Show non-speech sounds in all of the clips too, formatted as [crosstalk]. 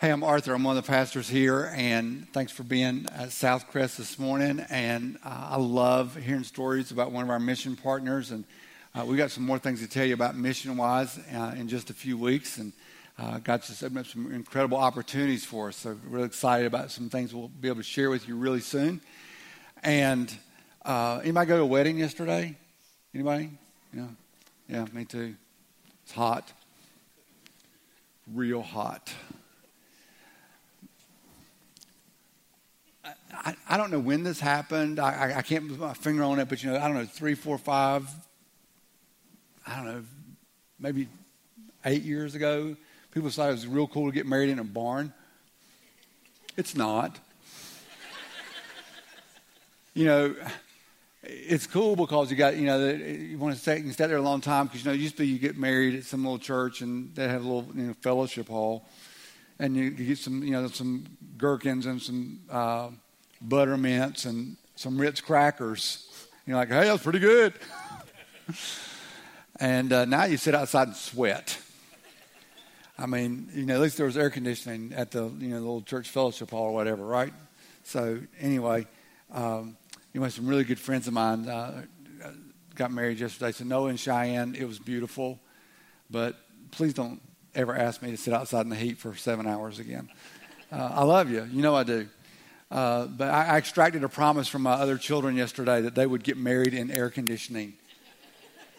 Hey, I'm Arthur. I'm one of the pastors here, and thanks for being at Southcrest this morning. And uh, I love hearing stories about one of our mission partners, and uh, we got some more things to tell you about mission wise uh, in just a few weeks. And uh, God's just opened up some incredible opportunities for us. So, really excited about some things we'll be able to share with you really soon. And uh, anybody go to a wedding yesterday? Anybody? Yeah, yeah, me too. It's hot, real hot. I, I, don't know when this happened. I, I, can't put my finger on it, but you know, I don't know, three, four, five, I don't know, maybe eight years ago, people thought it was real cool to get married in a barn. It's not. [laughs] you know, it's cool because you got, you know, you want to stay, you can stay there a long time because, you know, used to you get married at some little church and they have a little, you know, fellowship hall and you, you get some, you know, some gherkins and some, uh, buttermints and some Ritz crackers. You're like, hey, that's pretty good. [laughs] and uh, now you sit outside and sweat. I mean, you know, at least there was air conditioning at the, you know, the little church fellowship hall or whatever, right? So anyway, um, you know, some really good friends of mine uh, got married yesterday. So Noah and Cheyenne, it was beautiful, but please don't ever ask me to sit outside in the heat for seven hours again. Uh, I love you. You know I do. Uh, but I, I, extracted a promise from my other children yesterday that they would get married in air conditioning.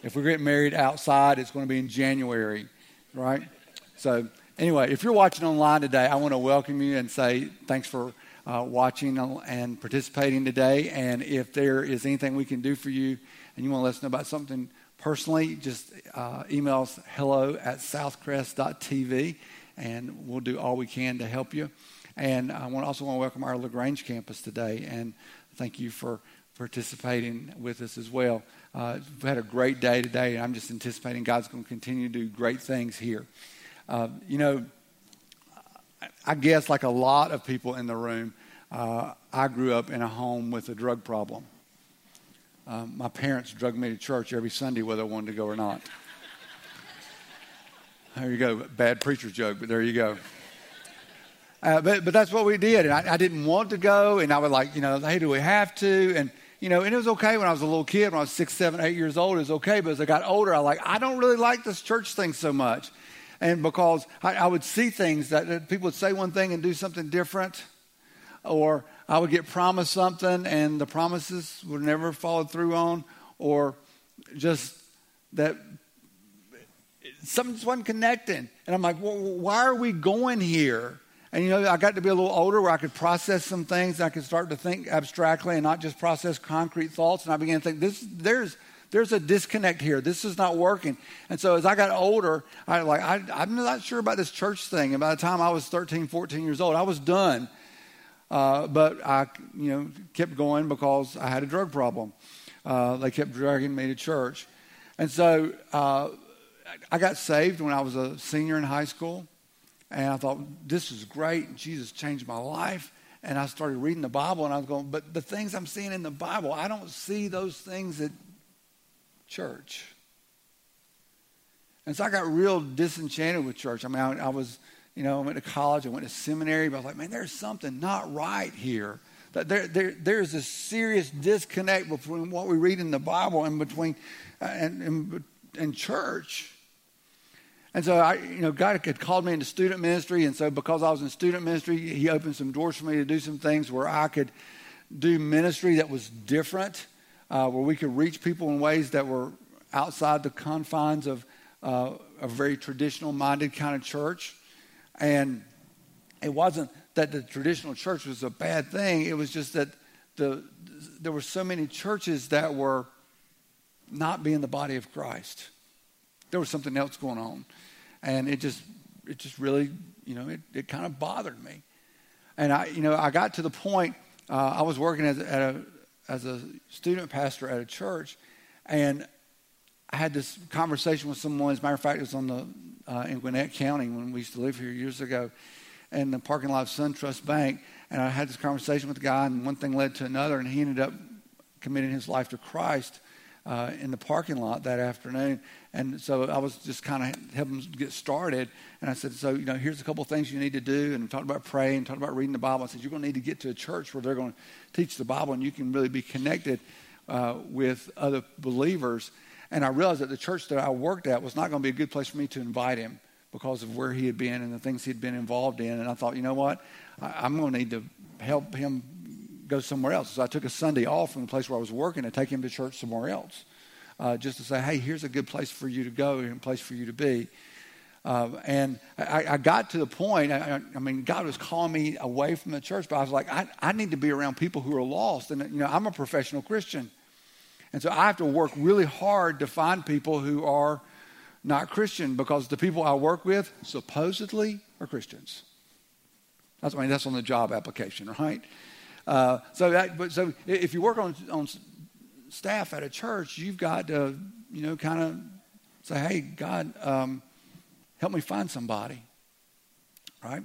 If we get married outside, it's going to be in January, right? So, anyway, if you're watching online today, I want to welcome you and say thanks for uh, watching and participating today. And if there is anything we can do for you and you want to let us know about something personally, just uh, email us hello at southcrest.tv and we'll do all we can to help you. And I want, also want to welcome our LaGrange campus today and thank you for participating with us as well. Uh, we've had a great day today, and I'm just anticipating God's going to continue to do great things here. Uh, you know, I guess like a lot of people in the room, uh, I grew up in a home with a drug problem. Um, my parents drug me to church every Sunday, whether I wanted to go or not. There you go. Bad preacher joke, but there you go. Uh, but, but that's what we did. And I, I, didn't want to go. And I was like, you know, hey, do we have to? And, you know, and it was okay when I was a little kid, when I was six, seven, eight years old, it was okay. But as I got older, I like, I don't really like this church thing so much. And because I, I would see things that, that people would say one thing and do something different. Or I would get promised something and the promises would never follow through on. Or just that something just wasn't connecting. And I'm like, well, why are we going here? And you know, I got to be a little older where I could process some things. I could start to think abstractly and not just process concrete thoughts. And I began to think, this, there's, there's a disconnect here. This is not working. And so as I got older, I like, I, I'm not sure about this church thing. And by the time I was 13, 14 years old, I was done. Uh, but I, you know, kept going because I had a drug problem. Uh, they kept dragging me to church. And so uh, I got saved when I was a senior in high school. And I thought, this is great. Jesus changed my life. And I started reading the Bible, and I was going, but the things I'm seeing in the Bible, I don't see those things at church. And so I got real disenchanted with church. I mean, I, I was, you know, I went to college, I went to seminary, but I was like, man, there's something not right here. There, there, there's a serious disconnect between what we read in the Bible and between uh, and, and, and church. And so I, you know, God had called me into student ministry, and so because I was in student ministry, He opened some doors for me to do some things where I could do ministry that was different, uh, where we could reach people in ways that were outside the confines of uh, a very traditional-minded kind of church. And it wasn't that the traditional church was a bad thing; it was just that the there were so many churches that were not being the body of Christ. There was something else going on and it just it just really you know it, it kind of bothered me. And i you know i got to the point uh, i was working as, a, as a student pastor at a church and i had this conversation with someone. As a matter of fact it was on the uh, in gwinnett county when we used to live here years ago in the parking lot of suntrust bank and i had this conversation with the guy and one thing led to another and he ended up committing his life to christ uh, in the parking lot that afternoon And so I was just kind of helping them get started. And I said, so, you know, here's a couple things you need to do. And talked about praying, talked about reading the Bible. I said, you're going to need to get to a church where they're going to teach the Bible and you can really be connected uh, with other believers. And I realized that the church that I worked at was not going to be a good place for me to invite him because of where he had been and the things he'd been involved in. And I thought, you know what? I, am going to need to help him go somewhere else. So I took a Sunday off from the place where I was working to take him to church somewhere else, uh, just to say, hey, here's a good place for you to go and a place for you to be. Uh, and I, I, got to the point, I, I, mean, God was calling me away from the church, but I was like, I, I need to be around people who are lost. And, you know, I'm a professional Christian. And so I have to work really hard to find people who are not Christian because the people I work with supposedly are Christians. That's, I mean, that's on the job application, right? Uh, so, that, but, so if you work on, on staff at a church, you've got to, you know, kind of say, hey, God, um, help me find somebody, right?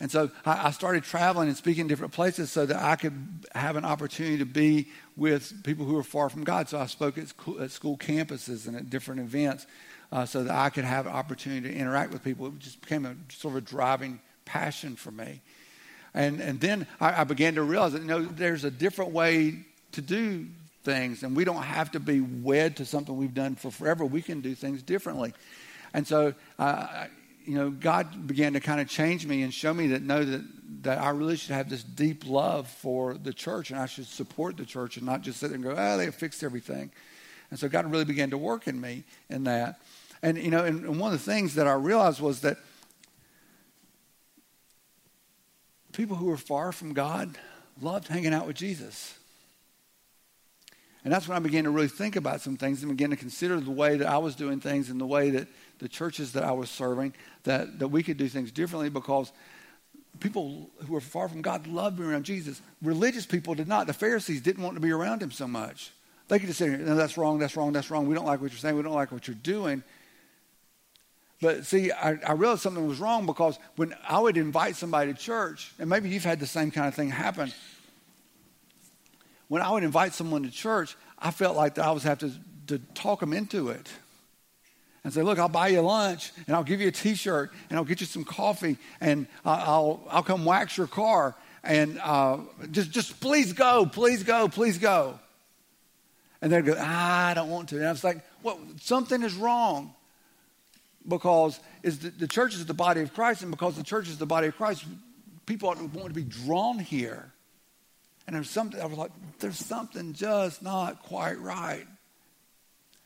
And so I, I started traveling and speaking in different places so that I could have an opportunity to be with people who are far from God. So I spoke at school, at school campuses and at different events uh, so that I could have an opportunity to interact with people. It just became a sort of a driving passion for me. And, and then I, I began to realize that you know, there's a different way to do things, and we don't have to be wed to something we've done for forever. We can do things differently. And so, uh, you know, God began to kind of change me and show me that no, that, that I really should have this deep love for the church and I should support the church and not just sit there and go, oh, they fixed everything. And so God really began to work in me in that. And, you know, and, and one of the things that I realized was that people who were far from God loved hanging out with Jesus. And that's when I began to really think about some things and began to consider the way that I was doing things and the way that the churches that I was serving, that, that we could do things differently because people who were far from God loved being around Jesus. Religious people did not. The Pharisees didn't want to be around him so much. They could just say, no, that's wrong, that's wrong, that's wrong. We don't like what you're saying. We don't like what you're doing. But see, I, I, realized something was wrong because when I would invite somebody to church, and maybe you've had the same kind of thing happen. When I would invite someone to church, I felt like I was have to, to talk them into it and say, look, I'll buy you lunch and I'll give you a t-shirt and I'll get you some coffee and I'll, I'll come wax your car and uh, just, just please go, please go, please go. And they'd go, ah, I don't want to. And I was like, well, something is wrong because is the, the church is the body of Christ and because the church is the body of Christ, people want to be drawn here. And there's something, I was like, there's something just not quite right.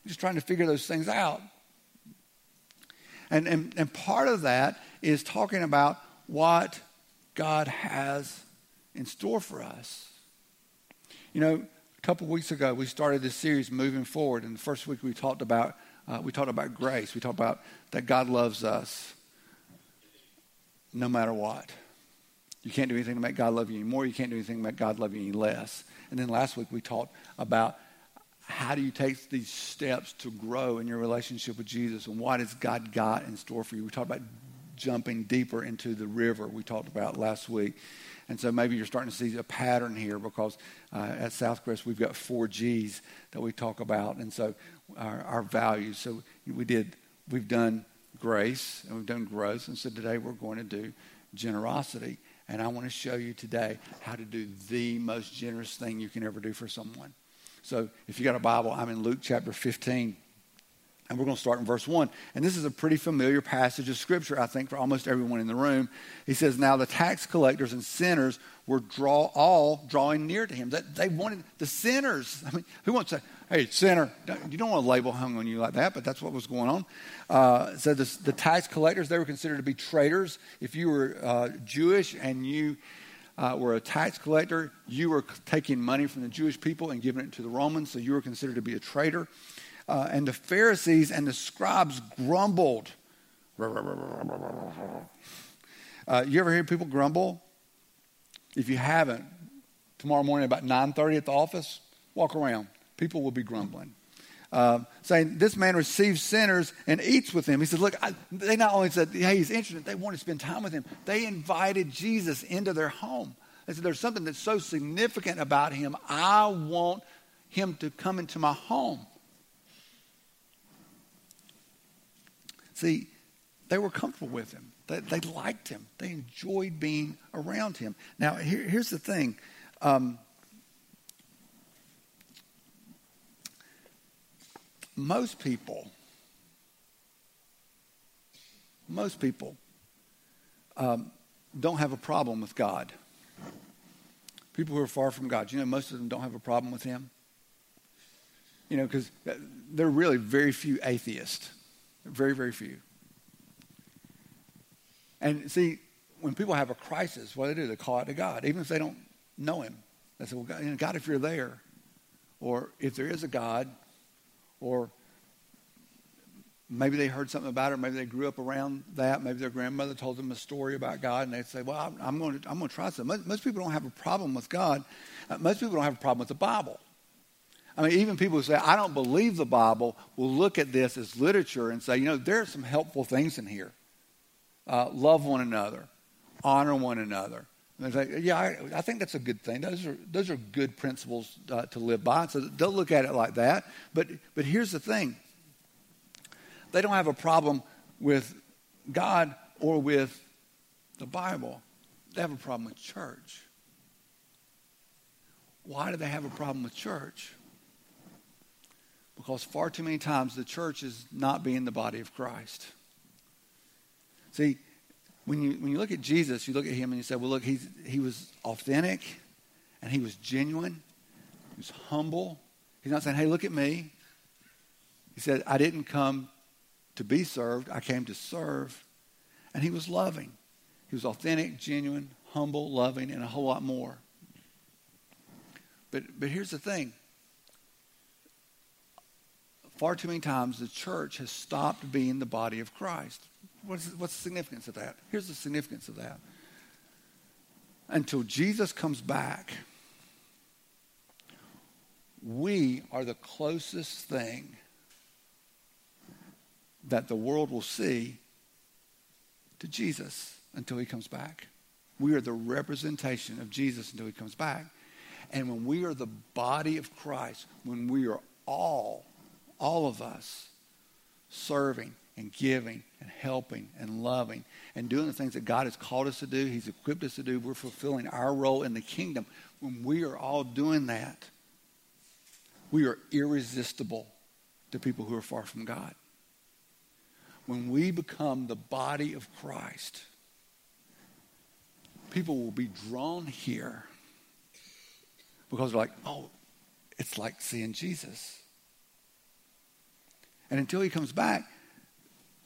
Just trying to figure those things out. And, and, and part of that is talking about what God has in store for us. You know, a couple weeks ago, we started this series moving forward. And the first week we talked about uh, we talked about grace. We talked about that God loves us no matter what. You can't do anything to make God love you any more. You can't do anything to make God love you any less. And then last week we talked about how do you take these steps to grow in your relationship with Jesus and what has God got in store for you? We talked about jumping deeper into the river we talked about last week. And so maybe you're starting to see a pattern here because uh, at Southcrest we've got four G's that we talk about. And so our, our values. So we did, we've done grace and we've done growth. And so today we're going to do generosity. And I want to show you today how to do the most generous thing you can ever do for someone. So if you got a Bible, I'm in Luke chapter 15. And we're going to start in verse 1. And this is a pretty familiar passage of Scripture, I think, for almost everyone in the room. He says, Now the tax collectors and sinners were draw, all drawing near to him. That they wanted the sinners. I mean, who wants to, say, hey, sinner? You don't want a label hung on you like that, but that's what was going on. Uh, so the, the tax collectors, they were considered to be traitors. If you were uh, Jewish and you uh, were a tax collector, you were taking money from the Jewish people and giving it to the Romans, so you were considered to be a traitor. Uh, and the Pharisees and the scribes grumbled. Uh, you ever hear people grumble? If you haven't, tomorrow morning about 9.30 at the office, walk around. People will be grumbling. Uh, saying, This man receives sinners and eats with them. He said, Look, I, they not only said, Hey, he's interested, they want to spend time with him. They invited Jesus into their home. They said, There's something that's so significant about him. I want him to come into my home. See, they were comfortable with him. They, they liked him. They enjoyed being around him. Now, here, here's the thing. Um, most people, most people um, don't have a problem with God. People who are far from God, you know, most of them don't have a problem with Him. You know, because there are really very few atheists. Very, very few. And see, when people have a crisis, what do they do? They call out to God, even if they don't know Him. They say, Well, God, you know, God if you're there, or if there is a God, or maybe they heard something about it, maybe they grew up around that. Maybe their grandmother told them a story about God, and they'd say, Well, I'm, I'm going, to, I'm try something. Most, most, people don't have a problem with God. Uh, most people don't have a problem with the Bible. I mean, even people who say, I don't believe the Bible, will look at this as literature and say, you know, there are some helpful things in here. Uh, love one another, honor one another. And they say, yeah, I, I, think that's a good thing. Those are, those are good principles uh, to live by. So they'll look at it like that. But, but here's the thing they don't have a problem with God or with the Bible, they have a problem with church. Why do they have a problem with church? Because far too many times the church is not being the body of Christ. See, when you, when you look at Jesus, you look at him and you say, well, look, he's, he was authentic and he was genuine. He was humble. He's not saying, hey, look at me. He said, I didn't come to be served, I came to serve. And he was loving. He was authentic, genuine, humble, loving, and a whole lot more. But, but here's the thing far too many times the church has stopped being the body of Christ. What's, what's the significance of that? Here's the significance of that. Until Jesus comes back, we are the closest thing that the world will see to Jesus until he comes back. We are the representation of Jesus until he comes back. And when we are the body of Christ, when we are all all of us serving and giving and helping and loving and doing the things that God has called us to do, He's equipped us to do. We're fulfilling our role in the kingdom. When we are all doing that, we are irresistible to people who are far from God. When we become the body of Christ, people will be drawn here because they're like, oh, it's like seeing Jesus. And until he comes back,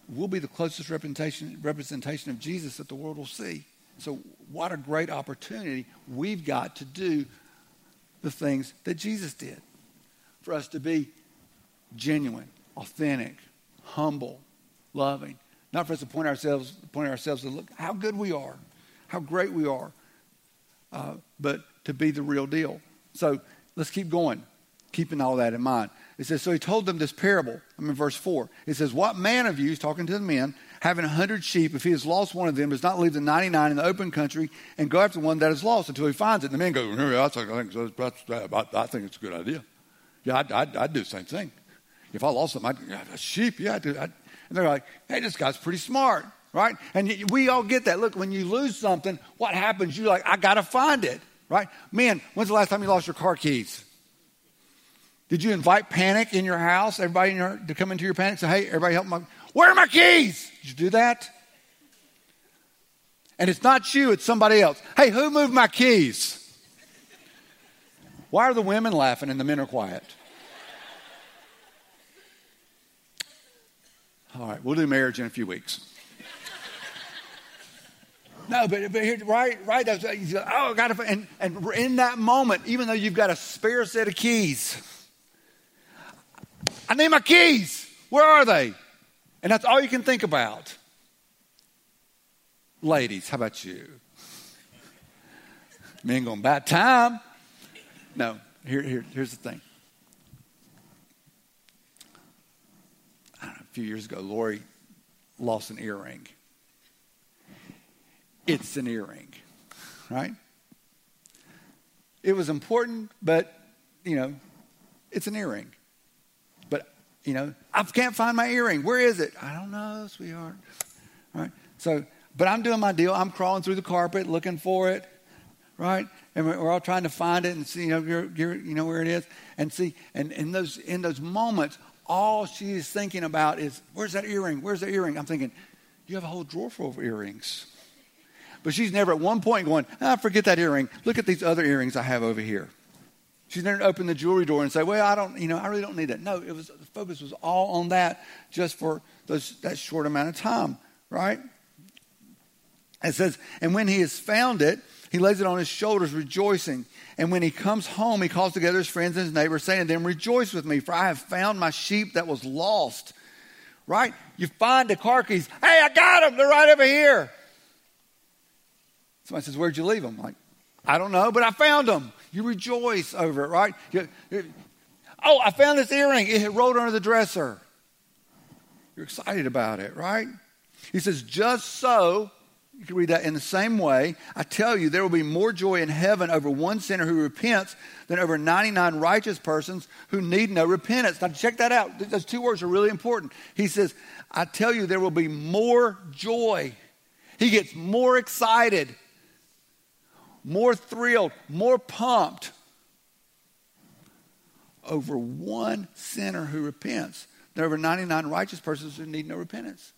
we'll be the closest representation, representation of Jesus that the world will see. So, what a great opportunity we've got to do the things that Jesus did. For us to be genuine, authentic, humble, loving. Not for us to point ourselves, point ourselves and look how good we are, how great we are, uh, but to be the real deal. So let's keep going, keeping all that in mind. It says, So he told them this parable. I'm in verse 4. It says, What man of you, is talking to the men, having a hundred sheep, if he has lost one of them, does not leave the 99 in the open country and go after one that is lost until he finds it? And the men go, I think, I think, I think it's a good idea. Yeah, I'd, I'd, I'd do the same thing. If I lost something, I'd, a sheep, yeah, I'd do, I'd, and they're like, hey, this guy's pretty smart, right? And we all get that. Look, when you lose something, what happens? You're like, I got to find it, right? Man, when's the last time you lost your car keys? Did you invite panic in your house? Everybody in your, to come into your panic? Say, hey, everybody help me. where are my keys? Did you do that? And it's not you, it's somebody else. Hey, who moved my keys? Why are the women laughing and the men are quiet? All right, we'll do marriage in a few weeks. No, but, but here, right, right. oh, I got to, and, and in that moment, even though you've got a spare set of keys, I need my keys. Where are they? And that's all you can think about. Ladies, how about you? [laughs] Men going, about time. No, here, here, here's the thing. Know, a few years ago, Lori lost an earring. It's an earring, right? It was important, but, you know, it's an earring. You know, I can't find my earring. Where is it? I don't know, sweetheart. Right? So, but I'm doing my deal. I'm crawling through the carpet looking for it, right? And we're all trying to find it and see, you know, you're, you're, you know where it is, and see. And in those in those moments, all she is thinking about is, "Where's that earring? Where's that earring?" I'm thinking, "You have a whole drawer full of earrings." But she's never at one point going, "Ah, forget that earring. Look at these other earrings I have over here." She's never opened the jewelry door and say, "Well, I don't, you know, I really don't need that." No, it was the focus was all on that, just for those, that short amount of time, right? It says, "And when he has found it." He lays it on his shoulders, rejoicing. And when he comes home, he calls together his friends and his neighbors, saying to them, Rejoice with me, for I have found my sheep that was lost. Right? You find the car keys. Hey, I got them. They're right over here. Somebody says, Where'd you leave them? Like, I don't know, but I found them. You rejoice over it, right? You, you, oh, I found this earring. It rolled under the dresser. You're excited about it, right? He says, Just so you can read that in the same way. I tell you, there will be more joy in heaven over one sinner who repents than over 99 righteous persons who need no repentance. Now, check that out. Those two words are really important. He says, I tell you, there will be more joy. He gets more excited, more thrilled, more pumped over one sinner who repents than over 99 righteous persons who need no repentance.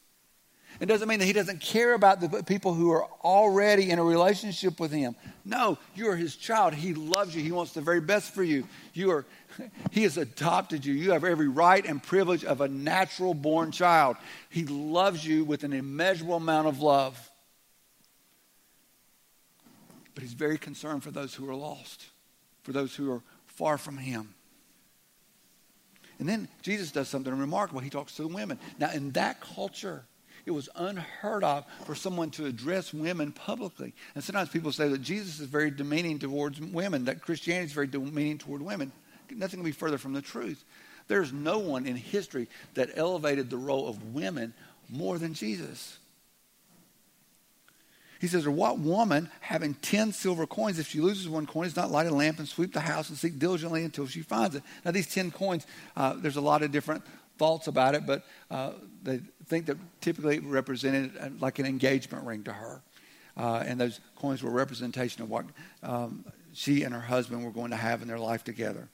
It doesn't mean that he doesn't care about the people who are already in a relationship with him. No, you are his child. He loves you. He wants the very best for you. You are [laughs] he has adopted you. You have every right and privilege of a natural born child. He loves you with an immeasurable amount of love. But he's very concerned for those who are lost, for those who are far from him. And then Jesus does something remarkable. He talks to the women. Now, in that culture, it was unheard of for someone to address women publicly. And sometimes people say that Jesus is very demeaning towards women, that Christianity is very demeaning toward women. Nothing can be further from the truth. There's no one in history that elevated the role of women more than Jesus. He says, Or what woman having 10 silver coins, if she loses one coin, is not light a lamp and sweep the house and seek diligently until she finds it? Now, these 10 coins, uh, there's a lot of different thoughts about it, but uh, they think that typically it represented uh, like an engagement ring to her. Uh, and those coins were a representation of what um, she and her husband were going to have in their life together.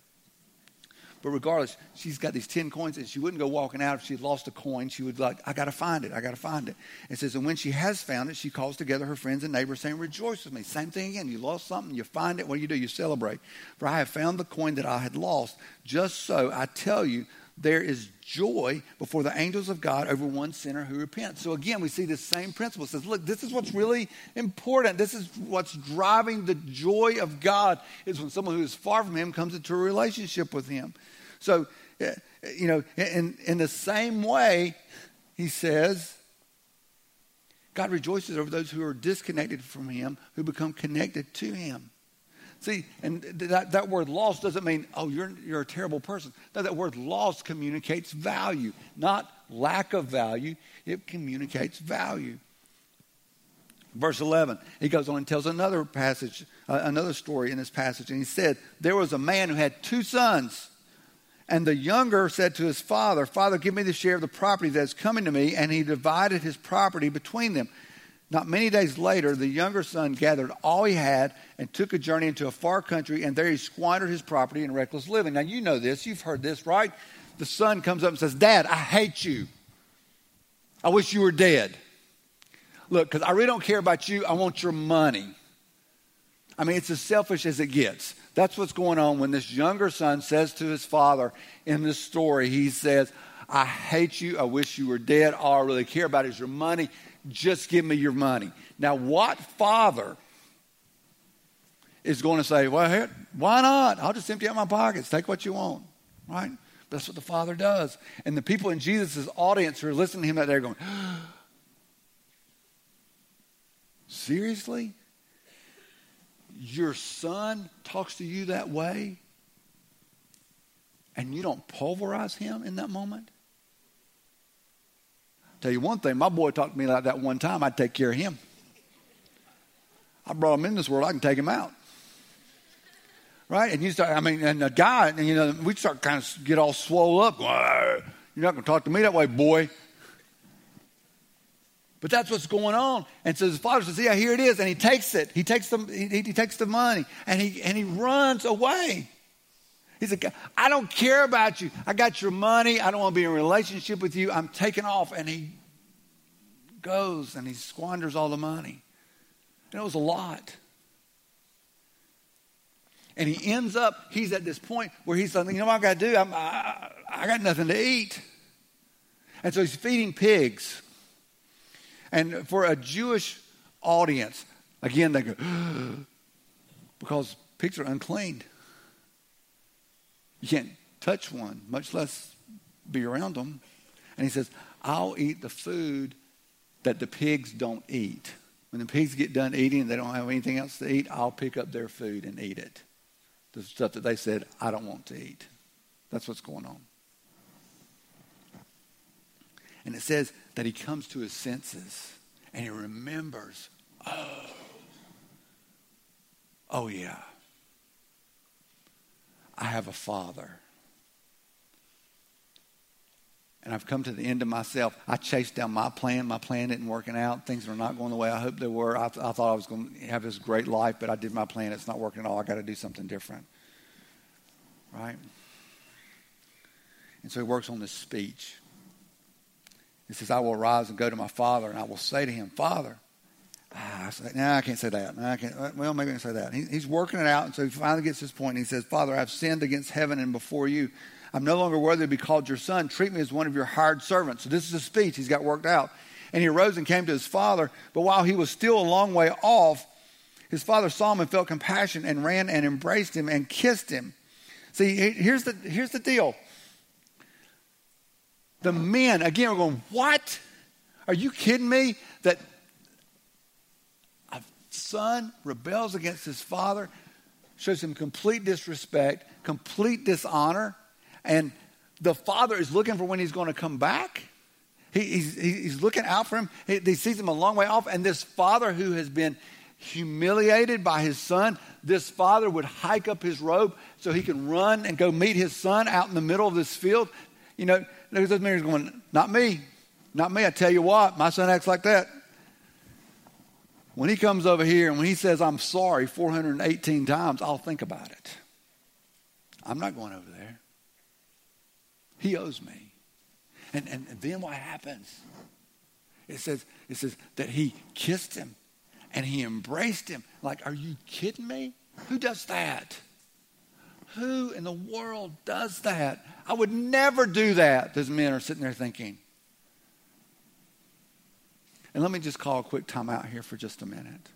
But regardless, she's got these 10 coins and she wouldn't go walking out if she'd lost a coin. She would like, I got to find it. I got to find it. It says, and when she has found it, she calls together her friends and neighbors saying, rejoice with me. Same thing again. You lost something, you find it. What do you do? You celebrate. For I have found the coin that I had lost. Just so I tell you, there is joy before the angels of God over one sinner who repents. So again, we see this same principle. It says, look, this is what's really important. This is what's driving the joy of God is when someone who is far from him comes into a relationship with him. So, eh, you know, in, in the same way, he says, God rejoices over those who are disconnected from him, who become connected to him. See, and that, that word lost doesn't mean, oh, you're, you're a terrible person. No, that word lost communicates value, not lack of value. It communicates value. Verse 11, he goes on and tells another passage, uh, another story in this passage. And he said, There was a man who had two sons. And the younger said to his father, Father, give me the share of the property that is coming to me. And he divided his property between them. Not many days later, the younger son gathered all he had and took a journey into a far country, and there he squandered his property in reckless living. Now, you know this. You've heard this, right? The son comes up and says, Dad, I hate you. I wish you were dead. Look, because I really don't care about you. I want your money. I mean, it's as selfish as it gets. That's what's going on when this younger son says to his father in this story, he says, I hate you. I wish you were dead. All I really care about is your money. Just give me your money. Now, what father is going to say, Well, why not? I'll just empty out my pockets. Take what you want. Right? That's what the father does. And the people in Jesus' audience who are listening to him that they're going, [gasps] Seriously? Your son talks to you that way? And you don't pulverize him in that moment? Tell you one thing, my boy talked to me like that one time, I'd take care of him. I brought him in this world, I can take him out. Right? And you start, I mean, and the guy, and you know, we start kind of get all swole up. You're not going to talk to me that way, boy. But that's what's going on. And so his father says, Yeah, here it is. And he takes it. He takes the, he, he takes the money and he, and he runs away. He's like, I don't care about you. I got your money. I don't want to be in a relationship with you. I'm taking off. And he goes and he squanders all the money. And it was a lot. And he ends up, he's at this point where he's like, you know what I got to do? I'm, I, I got nothing to eat. And so he's feeding pigs. And for a Jewish audience, again, they go, [gasps] because pigs are unclean. You can't touch one, much less be around them. And he says, I'll eat the food that the pigs don't eat. When the pigs get done eating and they don't have anything else to eat, I'll pick up their food and eat it. The stuff that they said, I don't want to eat. That's what's going on. And it says that he comes to his senses and he remembers, oh, oh yeah, I have a father. And I've come to the end of myself. I chased down my plan. My plan isn't working out. Things are not going the way I hoped they were. I, I thought I was going to have this great life, but I did my plan. It's not working at all. I got to do something different. Right? And so he works on this speech. He says, I will rise and go to my father, and I will say to him, Father, ah, I say, no, I can't say that. No, I can't. Well, maybe I can say that. He, he's working it out, and so he finally gets this point. And he says, Father, I've sinned against heaven and before you. I'm no longer worthy to be called your son. Treat me as one of your hired servants. So this is a speech he's got worked out. And he arose and came to his father, but while he was still a long way off, his father saw him and felt compassion and ran and embraced him and kissed him. See, here's the, here's the deal. The men, again, are going, What? Are you kidding me? That son rebels against his father, shows him complete disrespect, complete dishonor, and the father is looking for when he's going to come back. He, he's, he's looking out for him. He, he sees him a long way off. And this father who has been humiliated by his son, this father would hike up his robe so he can run and go meet his son out in the middle of this field. You know, there's those men going, Not me. Not me. I tell you what, my son acts like that. When he comes over here and when he says, I'm sorry 418 times, I'll think about it. I'm not going over there. He owes me. And, and, and then what happens? It says, it says that he kissed him and he embraced him. Like, are you kidding me? Who does that? Who in the world does that? I would never do that. Those men are sitting there thinking. And let me just call a quick time out here for just a minute.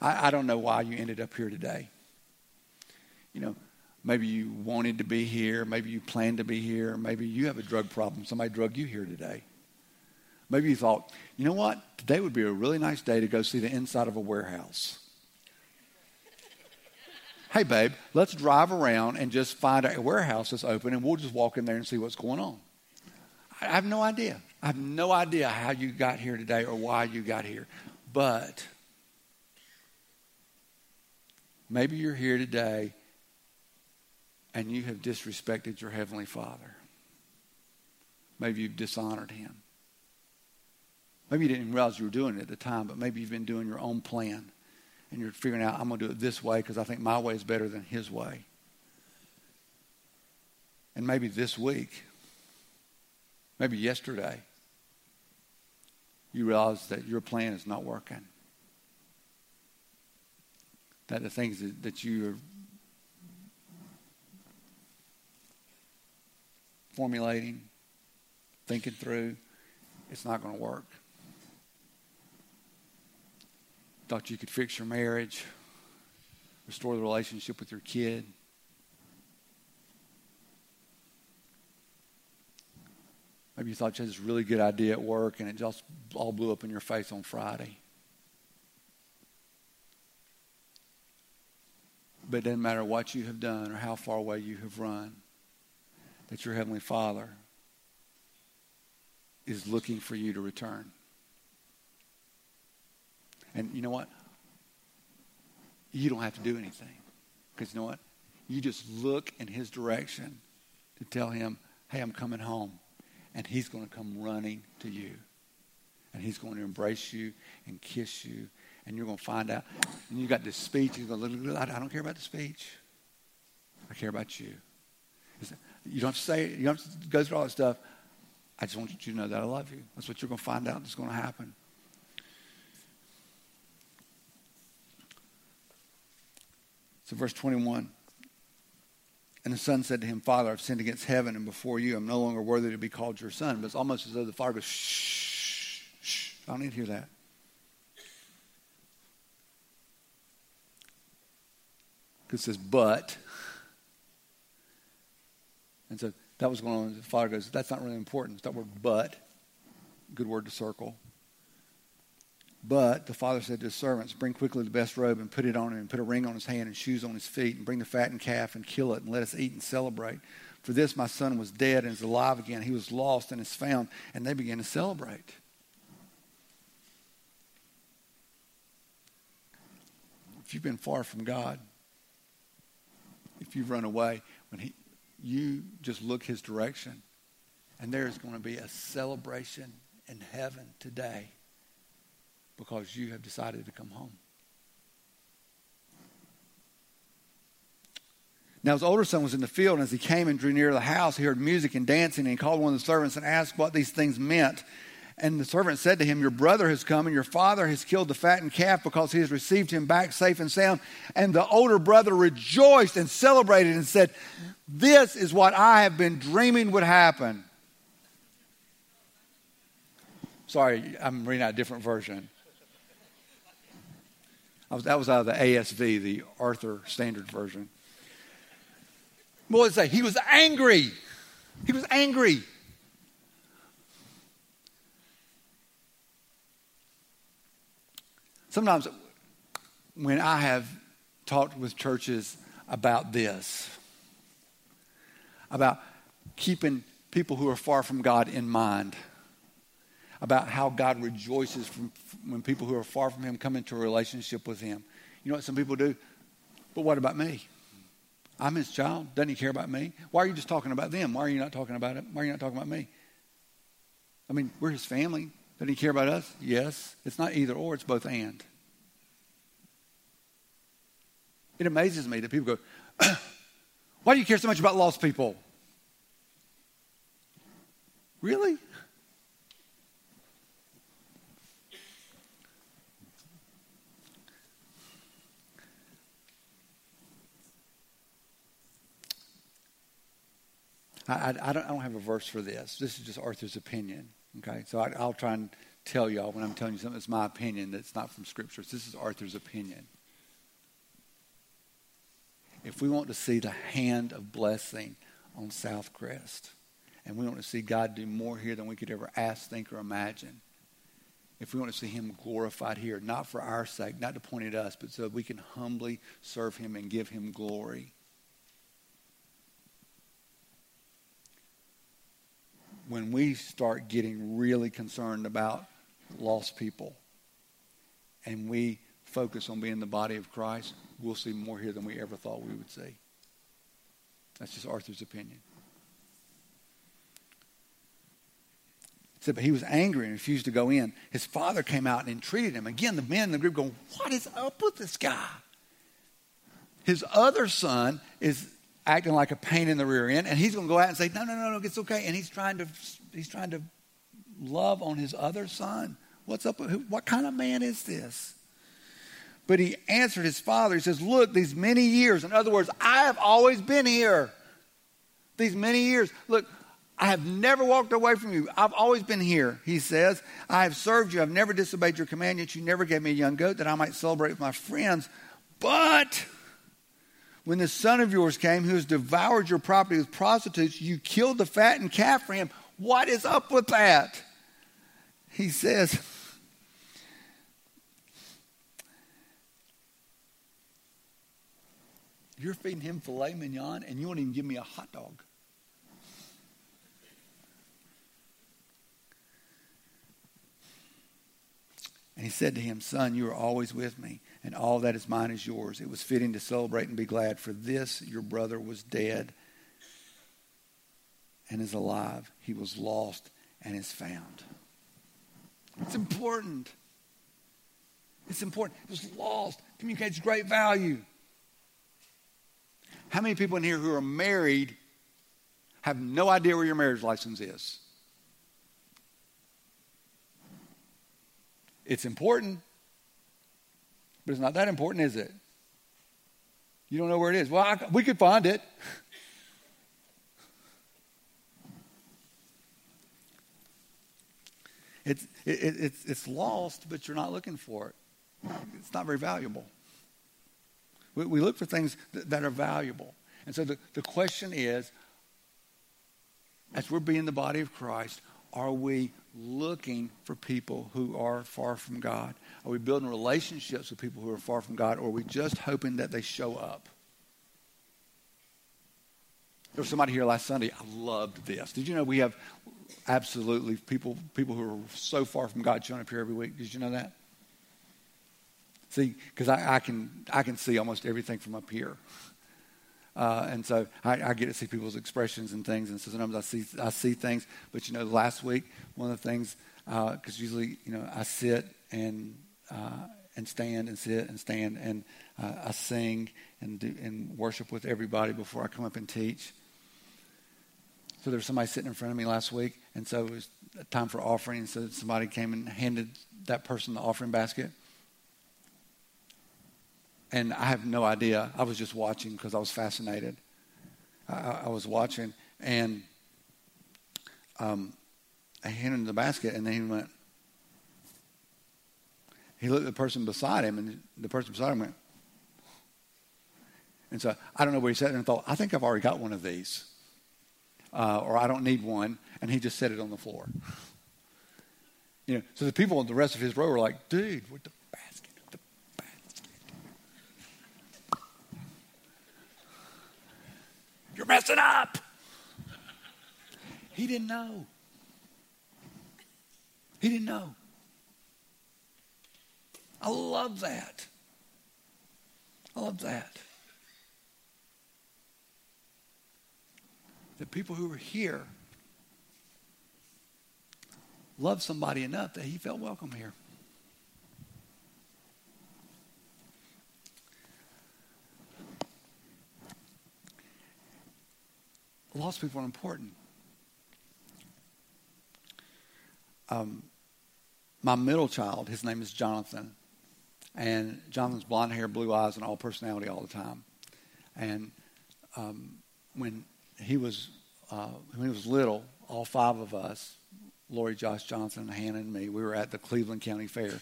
I, I don't know why you ended up here today. You know, maybe you wanted to be here, maybe you planned to be here, maybe you have a drug problem. Somebody drug you here today. Maybe you thought, you know what? Today would be a really nice day to go see the inside of a warehouse. [laughs] hey, babe, let's drive around and just find a warehouse that's open and we'll just walk in there and see what's going on. I have no idea. I have no idea how you got here today or why you got here. But maybe you're here today and you have disrespected your Heavenly Father. Maybe you've dishonored Him. Maybe you didn't realize you were doing it at the time, but maybe you've been doing your own plan and you're figuring out, I'm going to do it this way because I think my way is better than his way. And maybe this week, maybe yesterday, you realize that your plan is not working. That the things that, you are formulating, thinking through, it's not going to work. Thought you could fix your marriage, restore the relationship with your kid. Maybe you thought you had this really good idea at work and it just all blew up in your face on Friday. But it doesn't matter what you have done or how far away you have run, that your Heavenly Father is looking for you to return. And you know what? You don't have to do anything. Because you know what? You just look in his direction to tell him, hey, I'm coming home. And he's going to come running to you. And he's going to embrace you and kiss you. And you're going to find out. And you got this speech. He's going to I don't care about the speech. I care about you. You don't have to say, you don't have to go through all that stuff. I just want you to know that I love you. That's what you're going to find out that's going to happen. So, verse 21. And the son said to him, Father, I've sinned against heaven and before you. I'm no longer worthy to be called your son. But it's almost as though the father goes, shh, shh. I don't need to hear that. Because it says, but. And so that was going on. The father goes, That's not really important. It's that word but. Good word to circle. But the father said to his servants, Bring quickly the best robe and put it on him, and put a ring on his hand and shoes on his feet, and bring the fattened calf and kill it, and let us eat and celebrate. For this my son was dead and is alive again. He was lost and is found. And they began to celebrate. If you've been far from God, if you've run away, when he, you just look his direction. And there's going to be a celebration in heaven today because you have decided to come home. Now, his older son was in the field, and as he came and drew near the house, he heard music and dancing, and he called one of the servants and asked what these things meant. And the servant said to him, Your brother has come, and your father has killed the fattened calf because he has received him back safe and sound. And the older brother rejoiced and celebrated and said, This is what I have been dreaming would happen. Sorry, I'm reading out a different version. Was, that was out of the ASV, the Arthur Standard Version. What did it say? He was angry. He was angry. Sometimes when I have talked with churches about this, about keeping people who are far from God in mind, about how God rejoices from, when people who are far from Him come into a relationship with Him. You know what some people do? But what about me? I'm His child. Doesn't He care about me? Why are you just talking about them? Why are you not talking about it? Why are you not talking about me? I mean, we're His family. Doesn't he care about us? Yes. It's not either or, it's both and. It amazes me that people go, [clears throat] Why do you care so much about lost people? Really? I, I, don't, I don't have a verse for this. This is just Arthur's opinion. Okay, so I, will try and tell y'all when I'm telling you something that's my opinion that's not from scriptures. This is Arthur's opinion. If we want to see the hand of blessing on Southcrest, and we want to see God do more here than we could ever ask, think, or imagine, if we want to see Him glorified here, not for our sake, not to point at us, but so that we can humbly serve Him and give Him glory, when we start getting really concerned about lost people and we focus on being the body of Christ, we'll see more here than we ever thought we would see. That's just Arthur's opinion. He said, but he was angry and refused to go in. His father came out and entreated him. Again, the men in the group go, What is up with this guy? His other son is acting like a pain in the rear end, and he's going to go out and say, "No, no, no, no, it's okay." And he's trying to he's trying to love on his other son. What's up? What kind of man is this? But he answered his father. He says, "Look, these many years. In other words, I have always been here. These many years. Look." I have never walked away from you. I've always been here, he says. I have served you. I've never disobeyed your command, yet you never gave me a young goat that I might celebrate with my friends. But when the son of yours came who has devoured your property with prostitutes, you killed the fattened calf for him. What is up with that? He says, You're feeding him filet mignon and you won't even give me a hot dog. And he said to him, Son, you are always with me and all that is mine is yours. It was fitting to celebrate and be glad, for this your brother was dead and is alive. He was lost and is found. It's important. It's important. It was lost. Communicates great value. How many people in here who are married have no idea where your marriage license is? It's important, but it's not that important, is it? You don't know where it is. Well, I, we could find it. [laughs] It's, it, it's, it's lost, but you're not looking for it. It's not very valuable. We, we look for things that, that are valuable. And so the, the question is as we're being the body of Christ, are we looking for people who are far from God? Are we building relationships with people who are far from God, or are we just hoping that they show up? There was somebody here last Sunday. I loved this. Did you know we have absolutely people people who are so far from God showing up here every week? Did you know that? See, because I, I, can I can see almost everything from up here. Uh, and so I, I, get to see people's expressions and things, and so sometimes I see I see things. But you know, last week one of the things because uh, usually you know I sit and uh, and stand and sit and stand and uh, I sing and do, and worship with everybody before I come up and teach. So there was somebody sitting in front of me last week, and so it was time for offering. And so somebody came and handed that person the offering basket. And I have no idea. I was just watching because I was fascinated. I, I was watching, and um, I handed him the basket, and then he went. He looked at the person beside him, and the person beside him went. And so I don't know where he sat there and thought, I think I've already got one of these uh, or I don't need one, and he just set it on the floor. You know, so the people in the rest of his row were like, dude, what the basket, the basket. You're messing up. He didn't know. He didn't know. I love that. I love that. the people who were here loved somebody enough that he felt welcome here. Lost people are important. Um, my middle child, his name is Jonathan. And Jonathan's blonde hair, blue eyes, and all personality all the time. And um, when he was uh, when he was little, all five of us, Lori, Josh Jonathan, Hannah, and me, we were at the Cleveland County Fair.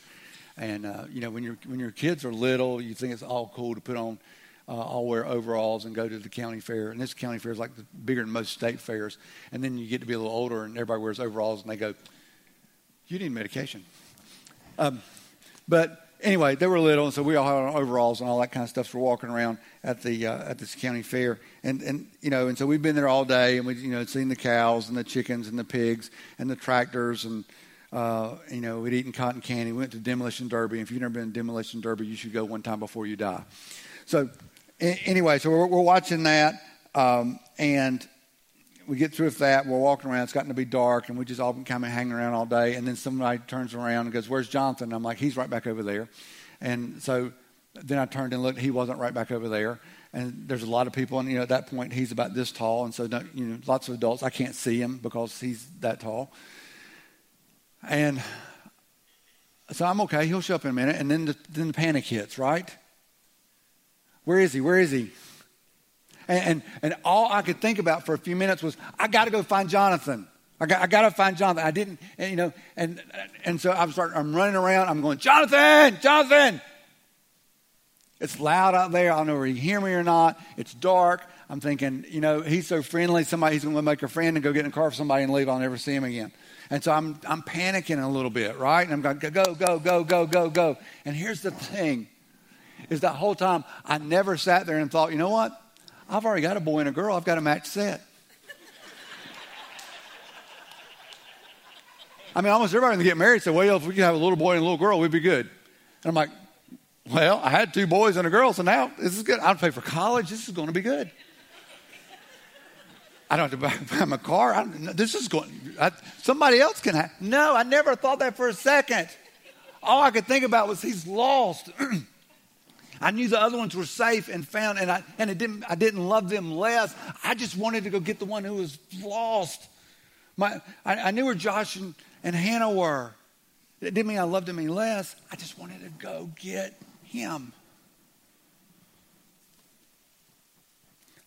And uh, you know, when your when your kids are little, you think it's all cool to put on uh, all wear overalls and go to the county fair. And this county fair is like the, bigger than most state fairs. And then you get to be a little older, and everybody wears overalls, and they go, "You need medication." Um, but anyway, they were little, and so we all had overalls and all that kind of stuff. So we're walking around at the uh, at this county fair, and and you know, and so we've been there all day, and we you know seen the cows and the chickens and the pigs and the tractors, and uh, you know, we'd eaten cotton candy. We went to demolition derby. If you've never been to demolition derby, you should go one time before you die. So anyway, so we're, we're watching that, um, and we get through with that. We're walking around. It's gotten to be dark, and we just all been kind of hanging around all day. And then somebody turns around and goes, "Where's Jonathan?" And I'm like, "He's right back over there." And so then I turned and looked. He wasn't right back over there. And there's a lot of people, and you know, at that point, he's about this tall, and so you know, lots of adults. I can't see him because he's that tall. And so I'm okay. He'll show up in a minute, and then the, then the panic hits. Right? Where is he? Where is he? And, and, and, all I could think about for a few minutes was, I got to go find Jonathan. I got, I got to find Jonathan. I didn't, and, you know, and, and so I'm starting, I'm running around. I'm going, Jonathan, Jonathan. It's loud out there. I don't know whether you hear me or not. It's dark. I'm thinking, you know, he's so friendly. Somebody, he's going to make a friend and go get in a car for somebody and leave. I'll never see him again. And so I'm, I'm panicking a little bit, right? And I'm going, go, go, go, go, go, go. And here's the thing is that whole time I never sat there and thought, you know what? I've already got a boy and a girl. I've got a match set. I mean, almost everybody to get married said, well, if we could have a little boy and a little girl, we'd be good. And I'm like, well, I had two boys and a girl, so now this is good. I'll pay for college. This is going to be good. I don't have to buy, [laughs] a car. I, this is going, I, somebody else can have. No, I never thought that for a second. All I could think about was he's lost. [clears throat] I knew the other ones were safe and found, and I and it didn't. I didn't love them less. I just wanted to go get the one who was lost. My, I, I knew where Josh and, and Hannah were. It didn't mean I loved him any less. I just wanted to go get him.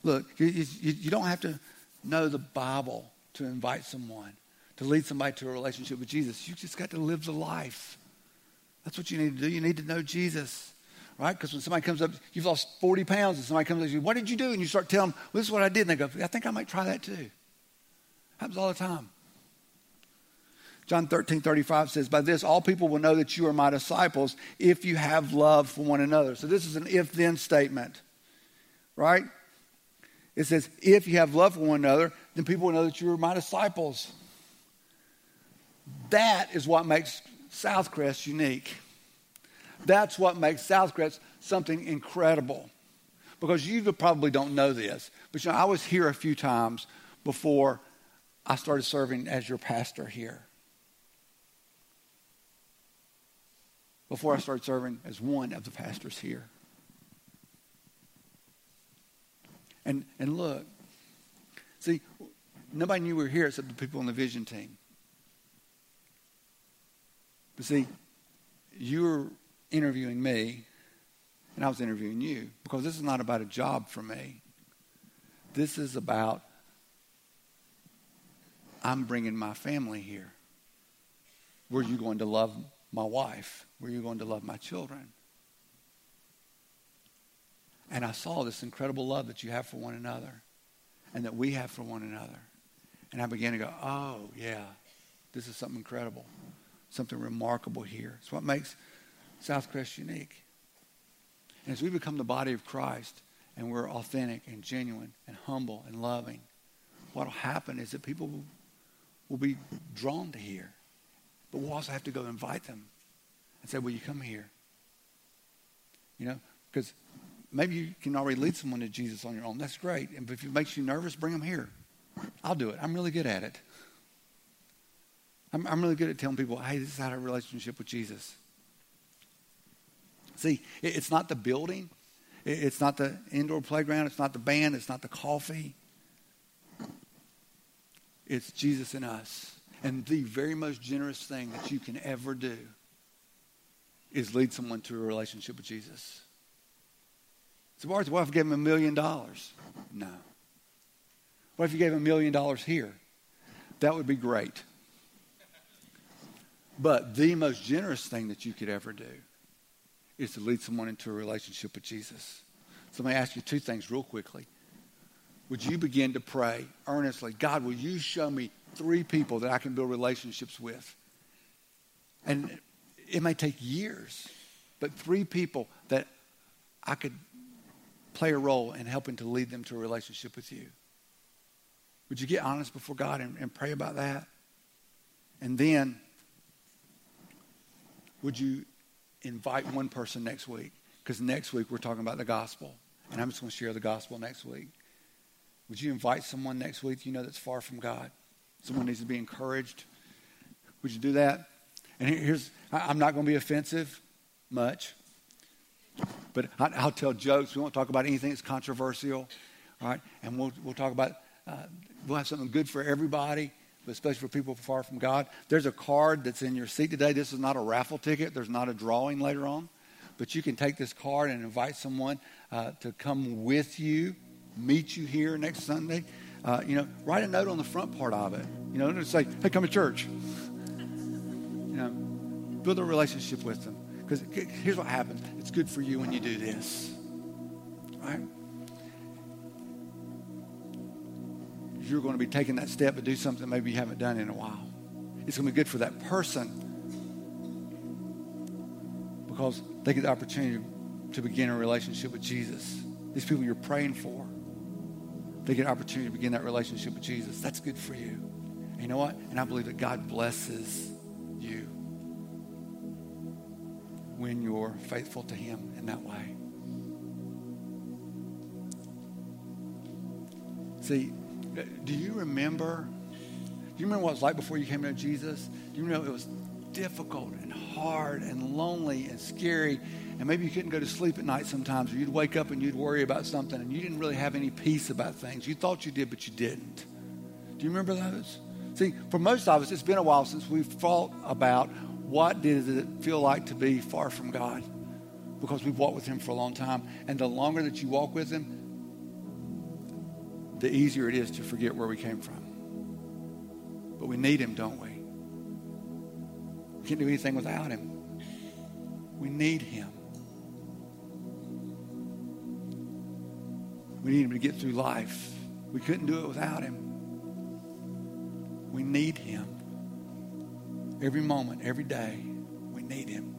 Look, you, you, you don't have to know the Bible to invite someone, to lead somebody to a relationship with Jesus. You just got to live the life. That's what you need to do. You need to know Jesus, right? Because when somebody comes up, you've lost 40 pounds, and somebody comes up to you, What did you do? And you start telling them, well, This is what I did. And they go, I think I might try that too. Happens all the time. John 13, 35 says, By this all people will know that you are my disciples if you have love for one another. So this is an if then statement, right? It says, If you have love for one another, then people will know that you are my disciples. That is what makes Southcrest unique. That's what makes Southcrest something incredible. Because you probably don't know this, but you know, I was here a few times before I started serving as your pastor here. Before I started serving as one of the pastors here. And, and look, see, nobody knew we were here except the people on the vision team. But see, you were interviewing me, and I was interviewing you because this is not about a job for me. This is about I'm bringing my family here. Were you going to love my wife? Were you going to love my children? And I saw this incredible love that you have for one another and that we have for one another. And I began to go, oh, yeah, this is something incredible, something remarkable here. It's what makes Southcrest unique. And as we become the body of Christ and we're authentic and genuine and humble and loving, what will happen is that people will, be drawn to here. But we'll also have to go invite them and say, Will you come here? You know, because maybe you can already lead someone to Jesus on your own. That's great. And if it makes you nervous, bring them here. I'll do it. I'm really good at it. I'm, I'm really good at telling people, hey, this is how a relationship with Jesus. See, it's not the building, it's not the indoor playground, it's not the band, it's not the coffee. It's Jesus in us. And the very most generous thing that you can ever do is lead someone to a relationship with Jesus. So, if I gave him a million dollars? No. What if you gave him a million dollars here? That would be great. But the most generous thing that you could ever do is to lead someone into a relationship with Jesus. So let me ask you two things real quickly. Would you begin to pray earnestly, God, will you show me three people that I can build relationships with? And it may take years, but three people that I could play a role in helping to lead them to a relationship with you. Would you get honest before God and, and pray about that? And then, would you invite one person next week? Because next week we're talking about the gospel. And I'm just going to share the gospel next week. Would you invite someone next week you know that's far from God? Someone needs to be encouraged. Would you do that? And here's, I'm not going to be offensive much. But I, will tell jokes. We won't talk about anything that's controversial, all right? And we'll, we'll talk about, uh, we'll have something good for everybody, especially for people far from God. There's a card that's in your seat today. This is not a raffle ticket. There's not a drawing later on. But you can take this card and invite someone uh, to come with you, meet you here next Sunday. Uh, you know, write a note on the front part of it. You know, just say, hey, come to church. You know, build a relationship with them. Because here's what happens it's good for you when you do this. Right? You're going to be taking that step to do something maybe you haven't done in a while. It's going to be good for that person because they get the opportunity to begin a relationship with Jesus. These people you're praying for, they get an opportunity to begin that relationship with Jesus. That's good for you. And you know what? And I believe that God blesses you when you're faithful to Him in that way. See, Do you remember? Do you remember what it was like before you came to Jesus? Do you remember it was difficult and hard and lonely and scary? And maybe you couldn't go to sleep at night sometimes, or you'd wake up and you'd worry about something, and you didn't really have any peace about things. You thought you did, but you didn't. Do you remember those? See, for most of us, it's been a while since we've thought about what did it feel like to be far from God because we've walked with Him for a long time. And the longer that you walk with Him, the easier it is to forget where we came from. But we need Him, don't we? We can't do anything without Him. We need Him. We need Him to get through life. We couldn't do it without Him. We need Him. Every moment, every day, we need Him.